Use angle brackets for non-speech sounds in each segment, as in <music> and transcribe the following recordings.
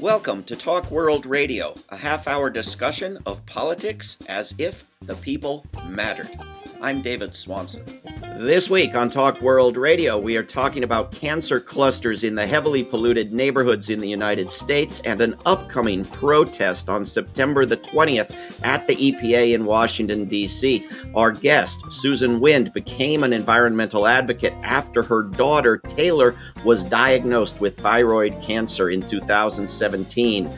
Welcome to Talk World Radio, a half hour discussion of politics as if the people mattered. I'm David Swanson. This week on Talk World Radio, we are talking about cancer clusters in the heavily polluted neighborhoods in the United States and an upcoming protest on September the 20th at the EPA in Washington, D.C. Our guest, Susan Wind, became an environmental advocate after her daughter, Taylor, was diagnosed with thyroid cancer in 2017.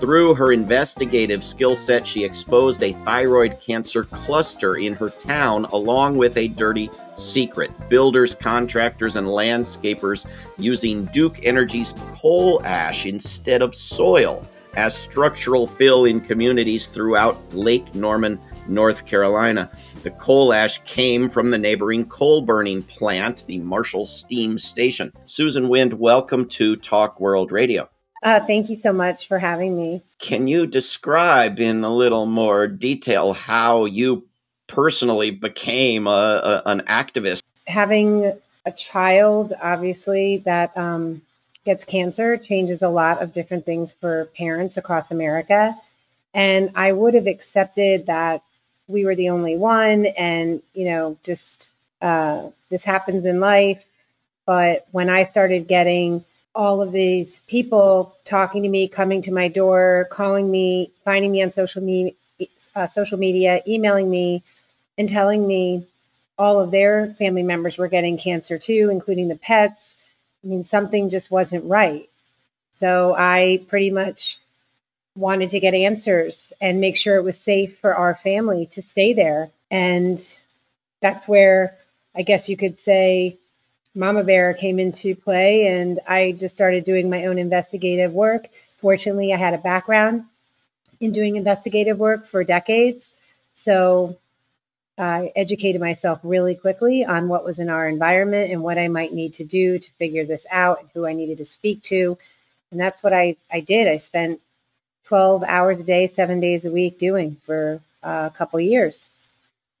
Through her investigative skill set, she exposed a thyroid cancer cluster in her town along with a dirty secret. Builders, contractors, and landscapers using Duke Energy's coal ash instead of soil as structural fill in communities throughout Lake Norman, North Carolina. The coal ash came from the neighboring coal burning plant, the Marshall Steam Station. Susan Wind, welcome to Talk World Radio. Uh, thank you so much for having me. Can you describe in a little more detail how you personally became a, a, an activist? Having a child, obviously, that um, gets cancer changes a lot of different things for parents across America. And I would have accepted that we were the only one, and, you know, just uh, this happens in life. But when I started getting all of these people talking to me, coming to my door, calling me, finding me on social media, uh, social media, emailing me, and telling me all of their family members were getting cancer too, including the pets. I mean, something just wasn't right. So I pretty much wanted to get answers and make sure it was safe for our family to stay there. And that's where I guess you could say Mama Bear came into play, and I just started doing my own investigative work. Fortunately, I had a background in doing investigative work for decades. So I educated myself really quickly on what was in our environment and what I might need to do to figure this out and who I needed to speak to. And that's what I, I did. I spent 12 hours a day, seven days a week doing for uh, a couple years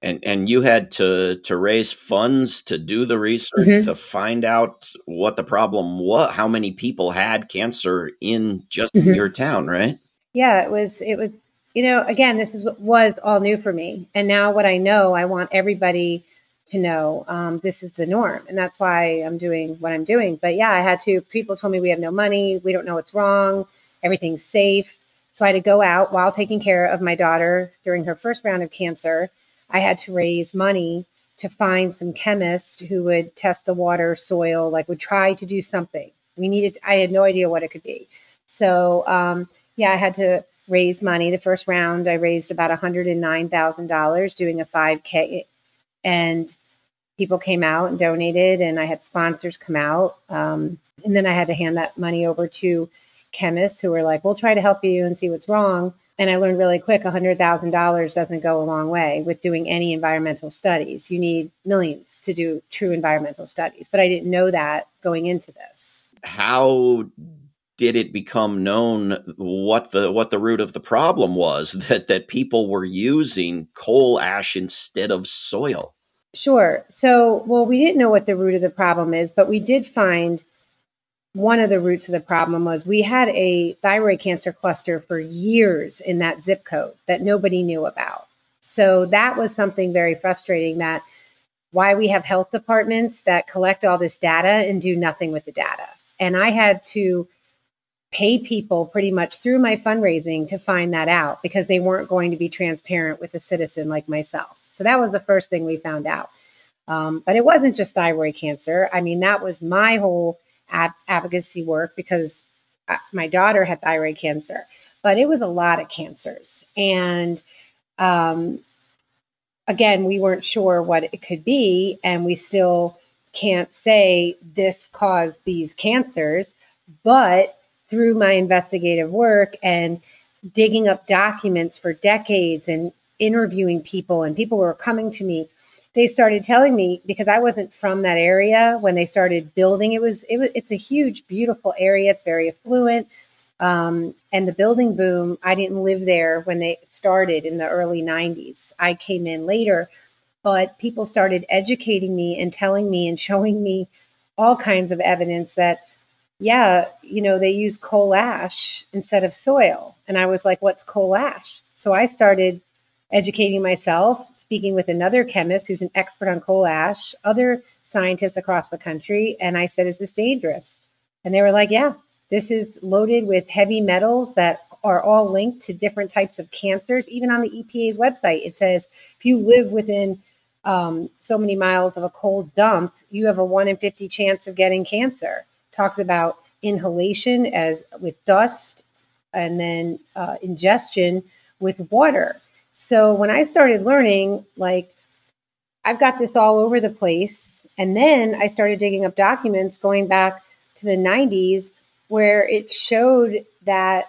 and and you had to to raise funds to do the research mm-hmm. to find out what the problem was how many people had cancer in just mm-hmm. your town right? Yeah it was it was you know again this is, was all new for me. And now what i know i want everybody to know um, this is the norm. And that's why i'm doing what i'm doing. But yeah i had to people told me we have no money we don't know what's wrong everything's safe. So i had to go out while taking care of my daughter during her first round of cancer I had to raise money to find some chemist who would test the water, soil, like would try to do something. We needed, I had no idea what it could be. So, um, yeah, I had to raise money. The first round, I raised about $109,000 doing a 5K. And people came out and donated, and I had sponsors come out. Um, and then I had to hand that money over to chemists who were like, we'll try to help you and see what's wrong. And I learned really quick $100,000 doesn't go a long way with doing any environmental studies. You need millions to do true environmental studies. But I didn't know that going into this. How did it become known what the what the root of the problem was <laughs> that that people were using coal ash instead of soil? Sure. So, well, we didn't know what the root of the problem is, but we did find one of the roots of the problem was we had a thyroid cancer cluster for years in that zip code that nobody knew about. So that was something very frustrating that why we have health departments that collect all this data and do nothing with the data. And I had to pay people pretty much through my fundraising to find that out because they weren't going to be transparent with a citizen like myself. So that was the first thing we found out. Um, but it wasn't just thyroid cancer. I mean, that was my whole ad- advocacy work because uh, my daughter had thyroid cancer, but it was a lot of cancers. And um, again, we weren't sure what it could be, and we still can't say this caused these cancers. But through my investigative work and digging up documents for decades and interviewing people, and people were coming to me they started telling me because I wasn't from that area when they started building. It was, it was it's a huge, beautiful area. It's very affluent. Um, and the building boom, I didn't live there when they started in the early 90s. I came in later, but people started educating me and telling me and showing me all kinds of evidence that yeah, you know, they use coal ash instead of soil. And I was like, what's coal ash? So I started educating myself, speaking with another chemist who's an expert on coal ash, other scientists across the country. And I said, is this dangerous? And they were like, yeah, this is loaded with heavy metals that are all linked to different types of cancers. Even on the EPA's website, it says if you live within um, so many miles of a coal dump, you have a one in 50 chance of getting cancer. Talks about inhalation as with dust and then uh, ingestion with water. So when I started learning, like, I've got this all over the place. And then I started digging up documents going back to the 90s where it showed that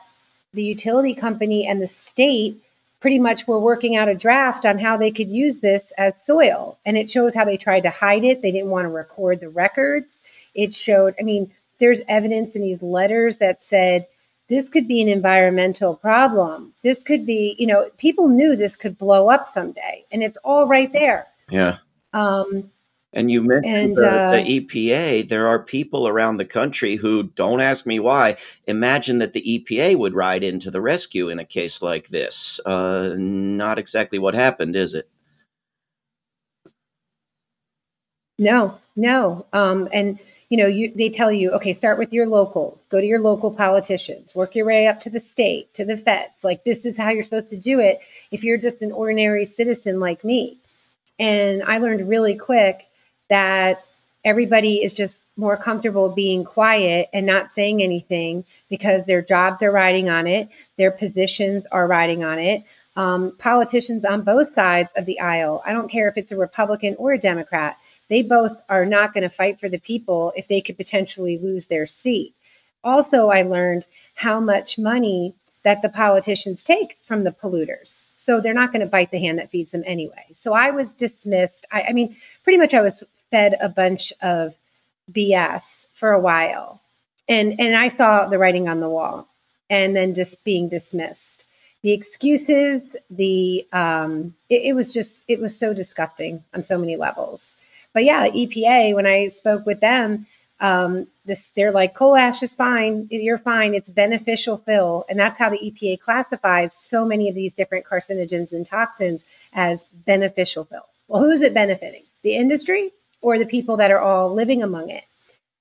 the utility company and the state pretty much were working out a draft on how they could use this as soil. And it shows how they tried to hide it. They didn't want to record the records. It showed, I mean, there's evidence in these letters that said this could be an environmental problem. This could be, you know, people knew this could blow up someday, and it's all right there. Yeah. Um, and you mentioned and, the, uh, the, EPA. There are people around the country who don't ask me why. Imagine that the EPA would ride into the rescue in a case like this. Uh, not exactly what happened, is it? No, no. Um, and you know, you, they tell you, okay, start with your locals, go to your local politicians, work your way up to the state, to the feds. Like this is how you're supposed to do it if you're just an ordinary citizen like me. And I learned really quick that everybody is just more comfortable being quiet and not saying anything because their jobs are riding on it, their positions are riding on it. Um, politicians on both sides of the aisle, I don't care if it's a Republican or a Democrat, they both are not going to fight for the people if they could potentially lose their seat. Also, I learned how much money that the politicians take from the polluters. So they're not going to bite the hand that feeds them anyway. So I was dismissed. I, I mean, pretty much I was fed a bunch of BS for a while. And and I saw the writing on the wall and then just being dismissed. The excuses, the um it, it was just it was so disgusting on so many levels. But yeah, EPA, when I spoke with them, um, this they're like coal ash is fine. You're fine. It's beneficial fill. And that's how the epa classifies so many of these different carcinogens and toxins as beneficial fill. Well who's it benefiting? The industry or the people that are all living among it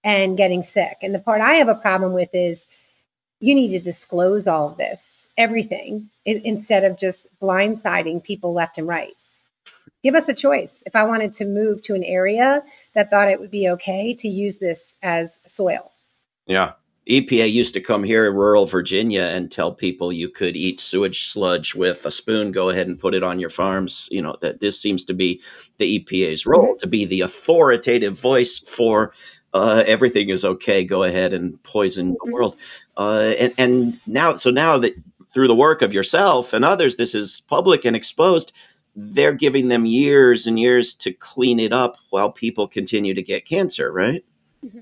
and getting sick. And the part I have a problem with is you need to disclose all of this, everything, instead of just blindsiding people left and right. Give us a choice. If I wanted to move to an area that thought it would be okay to use this as soil. Yeah. EPA used to come here in rural Virginia and tell people you could eat sewage sludge with a spoon. Go ahead and put it on your farms. You know that this seems to be the EPA's role mm-hmm. to be the authoritative voice for uh, everything is okay. Go ahead and poison the mm-hmm. world. Uh, and, and now, so now that through the work of yourself and others, this is public and exposed. They're giving them years and years to clean it up while people continue to get cancer, right? Mm-hmm.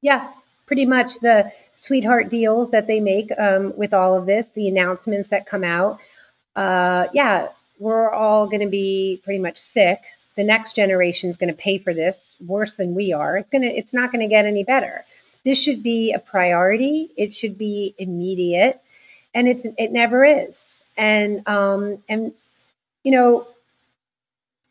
Yeah, pretty much the sweetheart deals that they make um, with all of this, the announcements that come out. Uh, yeah, we're all going to be pretty much sick. The next generation is going to pay for this worse than we are. It's to. It's not going to get any better. This should be a priority. It should be immediate, and it's it never is. And um, and you know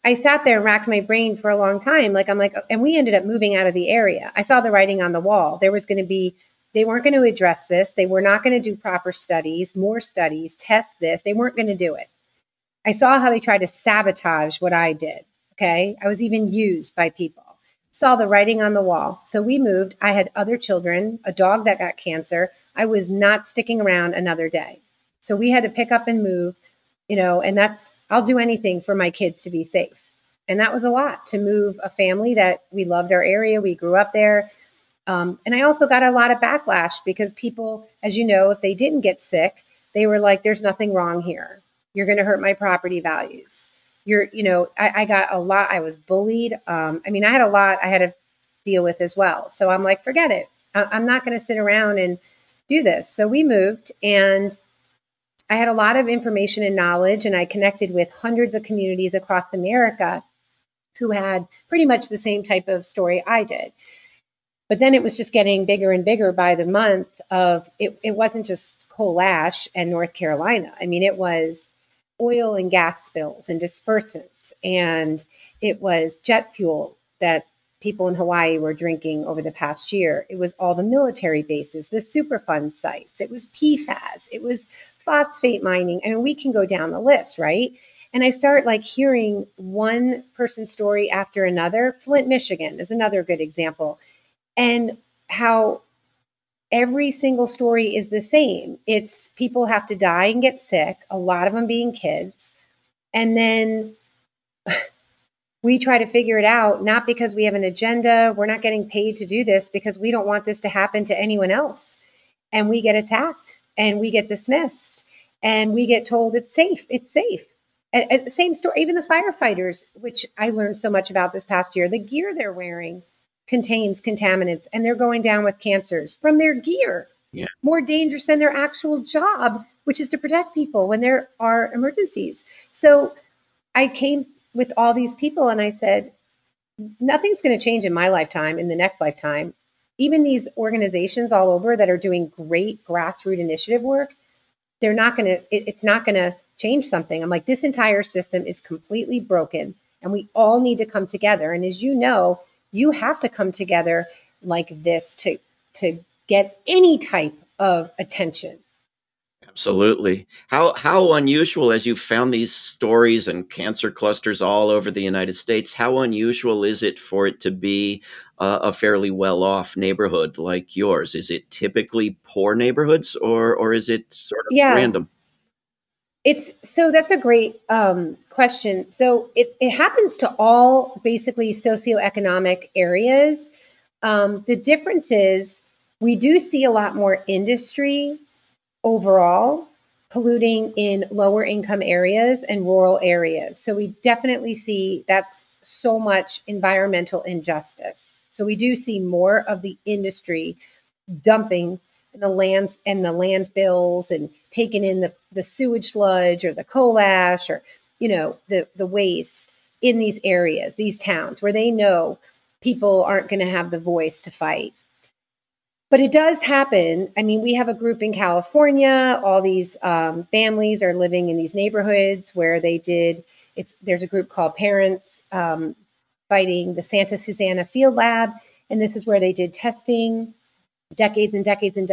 I sat there and racked my brain for a long time. Like, I'm like, and we ended up moving out of the area. I saw the writing on the wall. There was going to be, they weren't going to address this. They were not going to do proper studies, more studies, test this. They weren't going to do it. I saw how they tried to sabotage what I did. Okay. I was even used by people. Saw the writing on the wall. So we moved. I had other children, a dog that got cancer. I was not sticking around another day. So we had to pick up and move you know, and that's, I'll do anything for my kids to be safe. And that was a lot to move a family that we loved our area. We grew up there. Um, and I also got a lot of backlash because people, as you know, if they didn't get sick, they were like, there's nothing wrong here. You're going to hurt my property values. You're, you know, I, I got a lot. I was bullied. Um, I mean, I had a lot I had to deal with as well. So I'm like, forget it. I, I'm not going to sit around and do this. So we moved and I had a lot of information and knowledge, and I connected with hundreds of communities across America who had pretty much the same type of story I did. But then it was just getting bigger and bigger by the month of it, it wasn't just coal ash and North Carolina. I mean, it was oil and gas spills and disbursements, and it was jet fuel that people in Hawaii were drinking over the past year. It was all the military bases, the Superfund sites, it was PFAS, it was phosphate mining. I mean, we can go down the list, right? And I start like hearing one person's story after another. Flint, Michigan is another good example. And how every single story is the same. It's people have to die and get sick, a lot of them being kids. And then we try to figure it out, not because we have an agenda. We're not getting paid to do this because we don't want this to happen to anyone else. And we get attacked and we get dismissed and we get told it's safe. It's safe. And, and same story, even the firefighters, which I learned so much about this past year, the gear they're wearing contains contaminants and they're going down with cancers from their gear. Yeah. More dangerous than their actual job, which is to protect people when there are emergencies. So I came with all these people and I said, nothing's going to change in my lifetime, in the next lifetime. Even these organizations all over that are doing great grassroots initiative work, they're not going to, it's not going to change something. I'm like, this entire system is completely broken and we all need to come together. And as you know, you have to come together like this to to get any type of attention absolutely how how unusual as you found these stories and cancer clusters all over the united states how unusual is it for it to be uh, a fairly well off neighborhood like yours is it typically poor neighborhoods or or is it sort of yeah. random it's so that's a great um, question. So it, it happens to all basically socioeconomic areas. Um, the difference is we do see a lot more industry overall polluting in lower income areas and rural areas. So we definitely see that's so much environmental injustice. So we do see more of the industry dumping the lands and the landfills and taking in the, the sewage sludge or the coal ash or you know the the waste in these areas these towns where they know people aren't going to have the voice to fight but it does happen i mean we have a group in california all these um, families are living in these neighborhoods where they did it's there's a group called parents um, fighting the santa susana field lab and this is where they did testing decades and decades and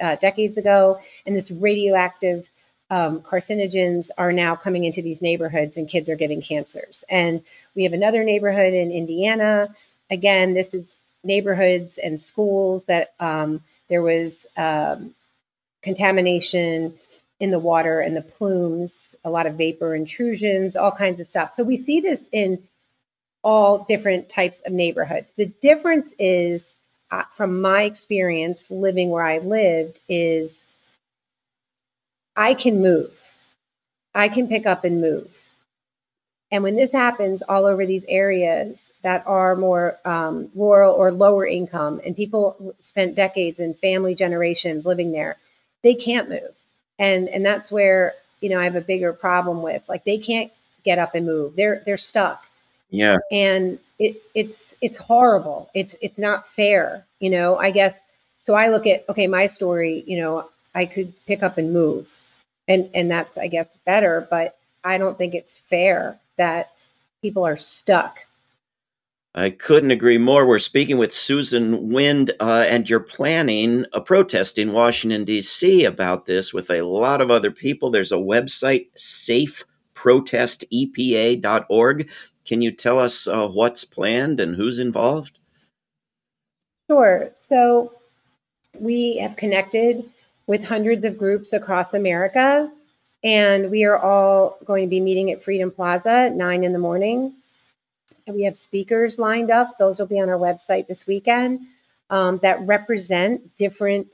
uh, decades ago, and this radioactive um, carcinogens are now coming into these neighborhoods, and kids are getting cancers. And we have another neighborhood in Indiana. Again, this is neighborhoods and schools that um, there was um, contamination in the water and the plumes, a lot of vapor intrusions, all kinds of stuff. So we see this in all different types of neighborhoods. The difference is uh, from my experience living where I lived is I can move. I can pick up and move. And when this happens all over these areas that are more um, rural or lower income, and people spent decades and family generations living there, they can't move. And and that's where you know I have a bigger problem with like they can't get up and move. They're they're stuck. Yeah. And it, it's it's horrible. It's it's not fair. You know, I guess so I look at okay, my story, you know, I could pick up and move. And and that's I guess better, but I don't think it's fair that people are stuck. I couldn't agree more. We're speaking with Susan Wind, uh, and you're planning a protest in Washington, D.C. about this with a lot of other people. There's a website, safeprotestepa.org. Can you tell us uh, what's planned and who's involved? Sure. So we have connected with hundreds of groups across America, and we are all going to be meeting at Freedom Plaza at nine in the morning. And we have speakers lined up; those will be on our website this weekend um, that represent different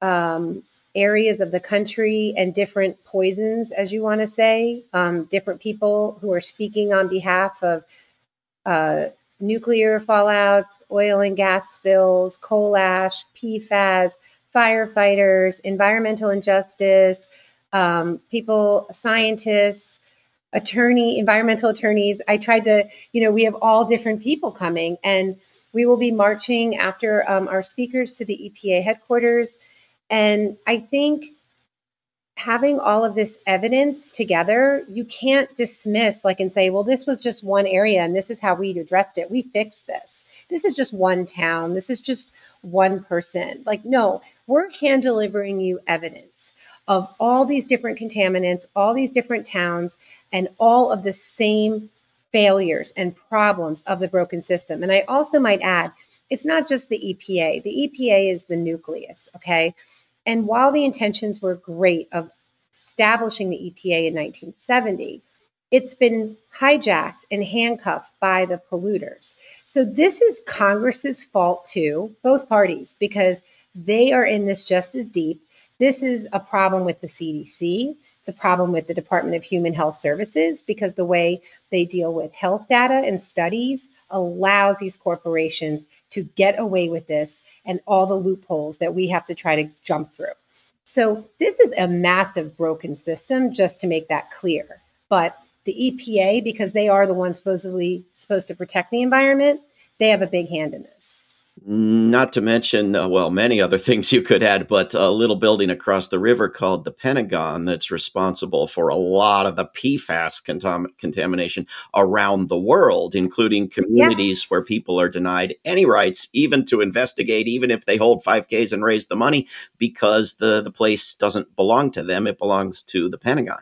um, areas of the country and different poisons, as you want to say, um, different people who are speaking on behalf of uh, nuclear fallouts, oil and gas spills, coal ash, PFAS, firefighters, environmental injustice, um, people, scientists, attorney, environmental attorneys. I tried to, you know, we have all different people coming and We will be marching after um, our speakers to the EPA headquarters. And I think having all of this evidence together, you can't dismiss like and say, well, this was just one area and this is how we addressed it. We fixed this. This is just one town. This is just one person. Like, no, we're hand delivering you evidence of all these different contaminants, all these different towns, and all of the same failures and problems of the broken system. And I also might add, it's not just the EPA. The EPA is the nucleus, okay? And while the intentions were great of establishing the EPA in 1970, it's been hijacked and handcuffed by the polluters. So this is Congress's fault too, both parties, because they are in this just as deep. This is a problem with the CDC. It's a problem with the Department of Human Health Services because the way they deal with health data and studies allows these corporations to get away with this and all the loopholes that we have to try to jump through. So, this is a massive broken system, just to make that clear. But the EPA, because they are the ones supposedly supposed to protect the environment, they have a big hand in this. Not to mention, uh, well, many other <laughs> things you could add, but a little building across the river called the Pentagon that's responsible for a lot of the PFAS contam- contamination around the world, including communities yeah. where people are denied any rights, even to investigate, even if they hold 5Ks and raise the money, because the, the place doesn't belong to them. It belongs to the Pentagon.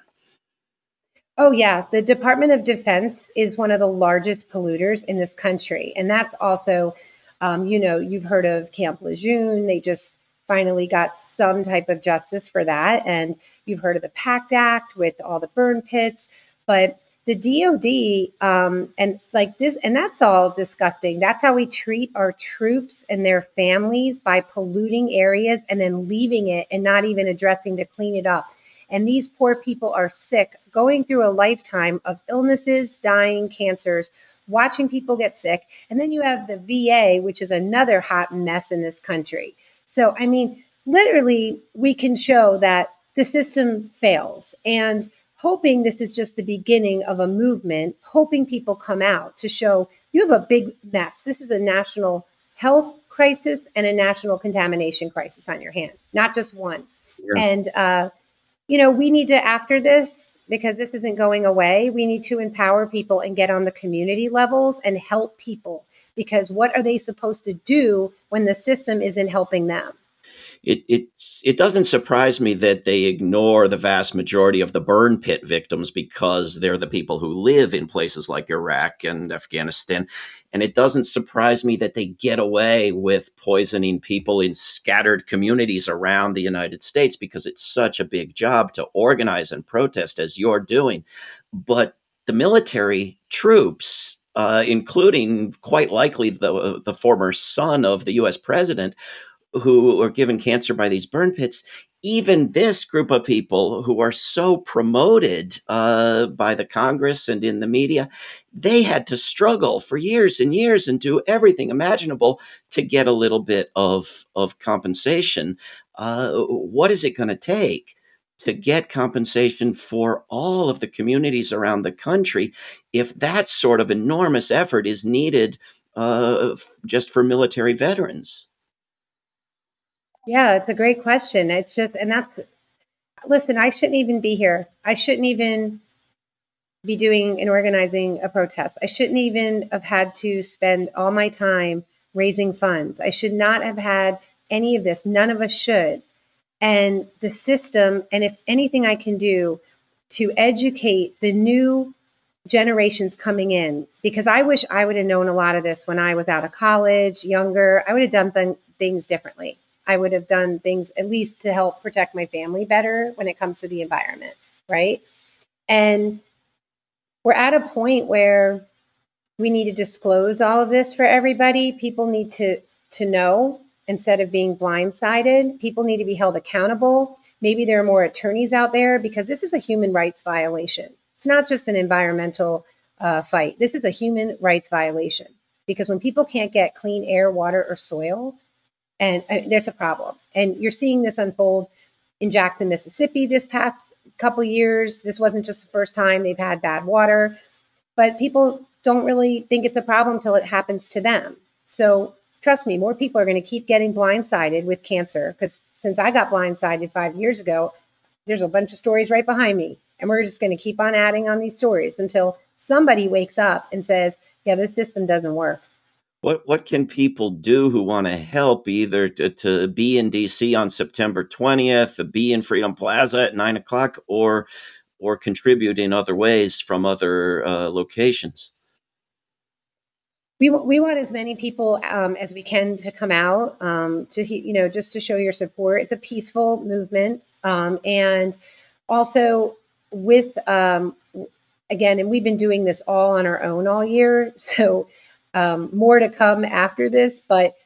Oh, yeah. The Department of Defense is one of the largest polluters in this country. And that's also um, you know, you've heard of Camp Lejeune. They just finally got some type of justice for that. And you've heard of the PACT Act with all the burn pits. But the DOD, um, and like this, and that's all disgusting. That's how we treat our troops and their families by polluting areas and then leaving it and not even addressing to clean it up. And these poor people are sick, going through a lifetime of illnesses, dying, cancers, watching people get sick. And then you have the VA, which is another hot mess in this country. So, I mean, literally, we can show that the system fails and hoping this is just the beginning of a movement, hoping people come out to show you have a big mess. This is a national health crisis and a national contamination crisis on your hand, not just one. Yeah. And uh, you know, we need to, after this, because this isn't going away, we need to empower people and get on the community levels and help people. Because what are they supposed to do when the system isn't helping them? It it's it doesn't surprise me that they ignore the vast majority of the burn pit victims because they're the people who live in places like Iraq and Afghanistan and it doesn't surprise me that they get away with poisoning people in scattered communities around the United States because it's such a big job to organize and protest as you're doing but the military troops uh, including quite likely the the former son of the U.S. president, who are given cancer by these burn pits, even this group of people who are so promoted uh, by the Congress and in the media, they had to struggle for years and years and do everything imaginable to get a little bit of, of compensation. Uh, what is it going to take? to get compensation for all of the communities around the country if that sort of enormous effort is needed uh, just for military veterans? Yeah, it's a great question. It's just, and that's, listen, I shouldn't even be here. I shouldn't even be doing and organizing a protest. I shouldn't even have had to spend all my time raising funds. I should not have had any of this. None of us should. And the system, and if anything I can do to educate the new generations coming in, because I wish I would have known a lot of this when I was out of college, younger, I would have done th- things differently. I would have done things at least to help protect my family better when it comes to the environment, right? And we're at a point where we need to disclose all of this for everybody. People need to to know instead of being blindsided. People need to be held accountable. Maybe there are more attorneys out there because this is a human rights violation. It's not just an environmental uh, fight. This is a human rights violation because when people can't get clean air, water, or soil, and uh, there's a problem. And you're seeing this unfold in Jackson, Mississippi this past couple years. This wasn't just the first time they've had bad water, but people don't really think it's a problem till it happens to them. So trust me, more people are going to keep getting blindsided with cancer because since I got blindsided five years ago, there's a bunch of stories right behind me. And we're just going to keep on adding on these stories until somebody wakes up and says, yeah, this system doesn't work. What, what can people do who want to help either to, to be in DC on September 20th, be in Freedom Plaza at nine o'clock, or or contribute in other ways from other uh, locations? we, we want as many people um, as we can to come out um, to you know just to show your support it's a peaceful movement um, and also with um, again and we've been doing this all on our own all year <laughs> so um, more to come after this but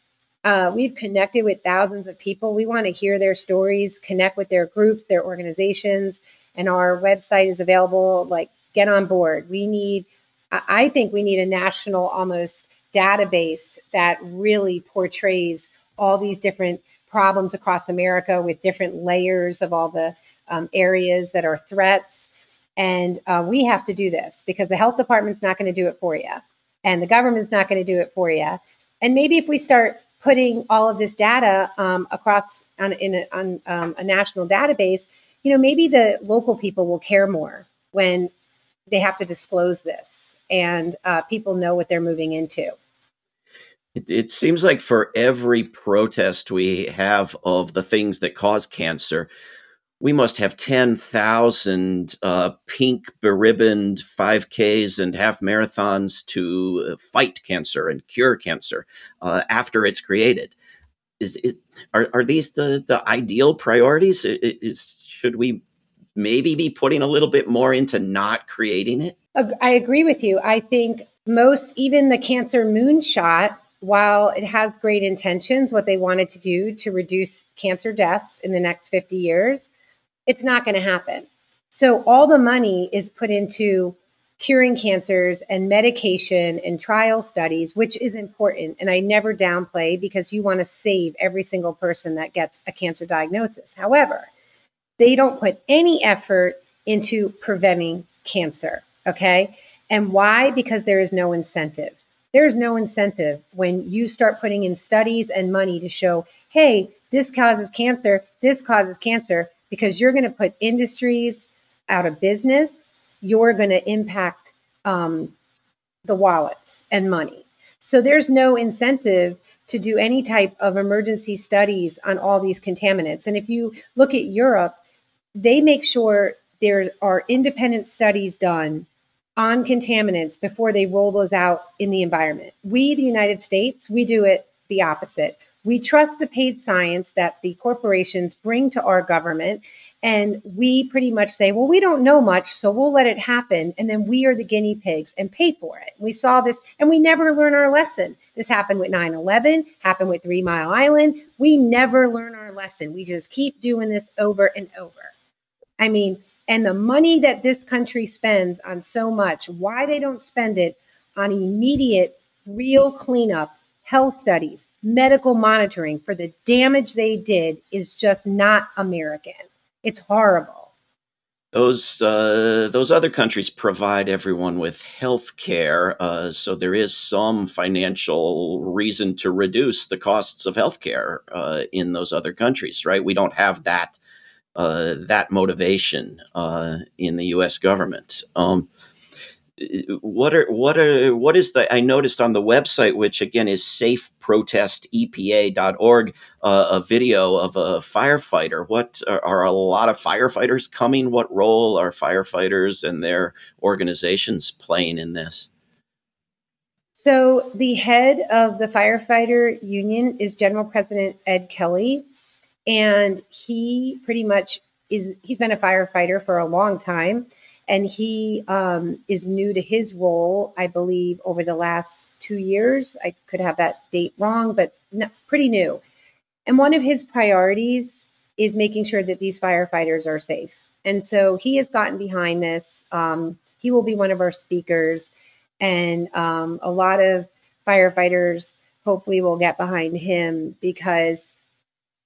uh, we've connected with thousands of people. We want to hear their stories connect with their groups their organizations and our website is available like get on board. We need I think we need a national almost database that really portrays all these different problems across America with different layers of all the um, areas that are threats. And uh, we have to do this because the health department's not going to do it for you, and the government's not going to do it for you. And maybe if we start putting all of this data um, across on, in a, on um, a national database, you know, maybe the local people will care more when they have to disclose this and uh, people know what they're moving into. It, it, seems like for every protest we have of the things that cause cancer, we must have 10,000 uh, pink beribboned 5Ks and half marathons to uh, fight cancer and cure cancer uh, after it's created. Is, is are, are these the, the ideal priorities? Is, should we maybe be putting a little bit more into not creating it? I agree with you. I think most, even the cancer moonshot, while it has great intentions, what they wanted to do to reduce cancer deaths in the next 50 years, it's not going to happen. So, all the money is put into curing cancers and medication and trial studies, which is important. And I never downplay because you want to save every single person that gets a cancer diagnosis. However, they don't put any effort into preventing cancer. Okay. And why? Because there is no incentive. There is no incentive when you start putting in studies and money to show, hey, this causes cancer, this causes cancer, because you're going to put industries out of business. You're going to impact um, the wallets and money. So there's no incentive to do any type of emergency studies on all these contaminants. And if you look at Europe, they make sure there are independent studies done on contaminants before they roll those out in the environment. We, the United States, we do it the opposite. We trust the paid science that the corporations bring to our government. And we pretty much say, well, we don't know much, so we'll let it happen. And then we are the guinea pigs and pay for it. We saw this and we never learn our lesson. This happened with 9 11, happened with Three Mile Island. We never learn our lesson. We just keep doing this over and over. I mean, and the money that this country spends on so much, why they don't spend it on immediate, real cleanup, health studies, medical monitoring for the damage they did is just not American. It's horrible. Those uh, those other countries provide everyone with health care, uh, so there is some financial reason to reduce the costs of health care uh, in those other countries, right? We don't have that uh, that motivation uh, in the U.S. government. Um, what are what are what is the? I noticed on the website, which again is safeprotestepa.org, uh, a video of a firefighter. What are, are a lot of firefighters coming? What role are firefighters and their organizations playing in this? So, the head of the firefighter union is General President Ed Kelly. And he pretty much is, he's been a firefighter for a long time. And he um, is new to his role, I believe, over the last two years. I could have that date wrong, but pretty new. And one of his priorities is making sure that these firefighters are safe. And so he has gotten behind this. Um, he will be one of our speakers. And um, a lot of firefighters hopefully will get behind him because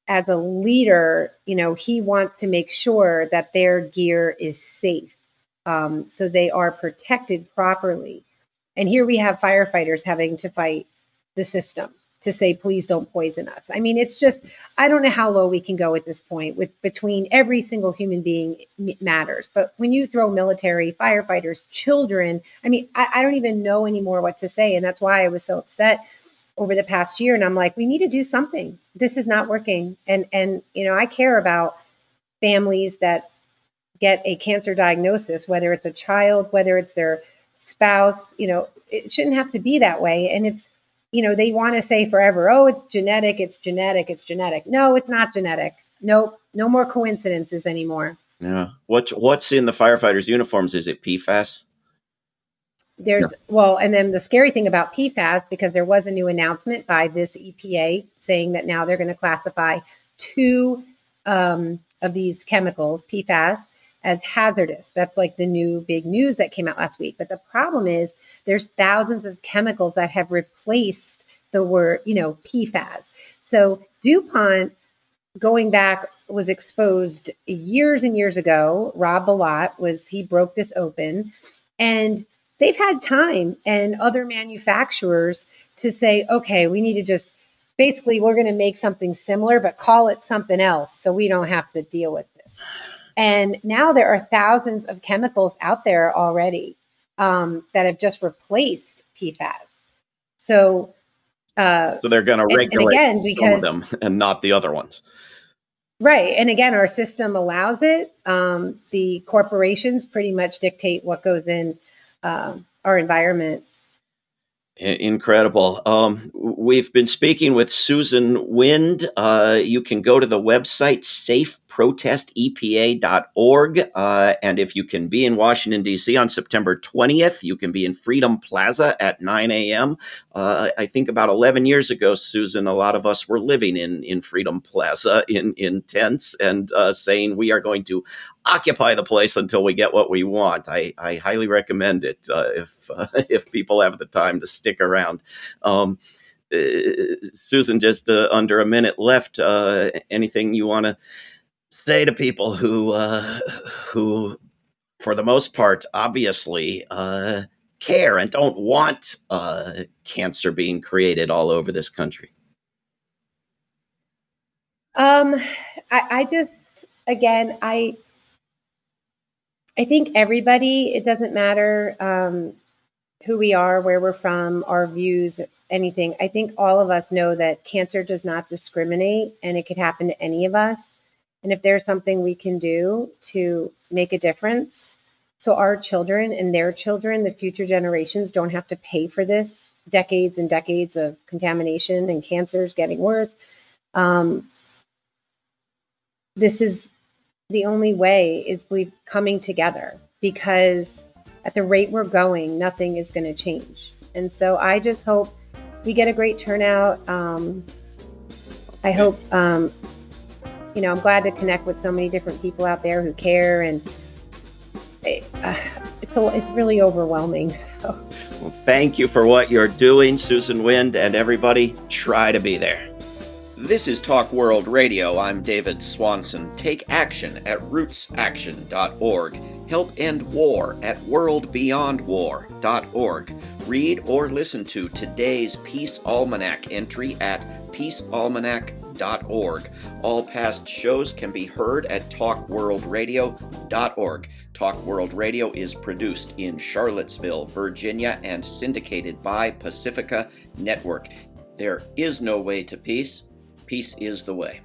as a leader, you know, he wants to make sure that their gear is safe. Um, so they are protected properly. And here we have firefighters having to fight the system to say please don't poison us. I mean it's just i don't know how low we can go at this point with between every single human being matters. But when you throw military firefighters children i mean I, I don't even know anymore what to say. And that's why i was so upset over the past year. And i'm like we need to do something. This is not working. And and you know i care about families that get a cancer diagnosis whether it's a child whether it's their spouse you know it shouldn't have to be that way and it's you know, they want to say forever, oh, it's genetic, it's genetic, it's genetic. No, it's not genetic. Nope, no more coincidences anymore. Yeah. What what's in the firefighters' uniforms? Is it PFAS? There's well, and then the scary thing about PFAS, because there was a new announcement by this EPA saying that now they're going to classify two um, of these chemicals, PFAS, as hazardous. That's like the new big news that came out last week. But the problem is there's thousands of chemicals that have replaced the word, you know, PFAS. So DuPont going back was exposed years and years ago. Rob Bilott was he broke this open and they've had time and other manufacturers to say, okay, we need to just basically we're going to make something similar but call it something else so we don't have to deal with this. And now there are thousands of chemicals out there already um, that have just replaced PFAS. So, uh, so they're going to regulate and, again, because, some of them and not the other ones. Right. And again, our system allows it. Um, the corporations pretty much dictate what goes in uh, our environment. Incredible. Um, we've been speaking with Susan Wind. Uh, you can go to the website safe protestepa.org. Uh, and if you can be in Washington, D.C. on September 20th, you can be in Freedom Plaza at 9 a.m. Uh, I think about 11 years ago, Susan, a lot of us were living in, in Freedom Plaza in, in tents and uh, saying we are going to occupy the place until we get what we want. I, I highly recommend it uh, if, uh, <laughs> if people have the time to stick around. Um, uh, Susan, just under a minute left. anything you want to say to people who uh, who for the most part obviously uh, care and don't want uh, cancer being created all over this country? Um I, I just again i i think everybody it doesn't matter um who we are where we're from our views anything. I think all of us know that cancer does not discriminate and it could happen to any of us and if there's something we can do to make a difference, so our children and their children, the future generations, don't have to pay for this decades and decades of contamination and cancers getting worse. Um, this is the only way is we coming together because at the rate we're going, nothing is going to change. And so I just hope we get a great turnout. Um, I hope um, you know, I'm glad to connect with so many different people out there who care, and it, uh, it's a, it's really overwhelming. <laughs> So, well, thank you for what you're doing, Susan Wind, and everybody. Try to be there. This is Talk World Radio. I'm David Swanson. Take action at rootsaction.org. Help end war at worldbeyondwar.org. Read or listen to today's Peace Almanac entry at peacealmanac.org talkworldradio.org. All past shows can be heard at talkworldradio.org. Talk World Radio is produced in Charlottesville, Virginia, and syndicated by Pacifica Network. There is no way to peace. Peace is the way.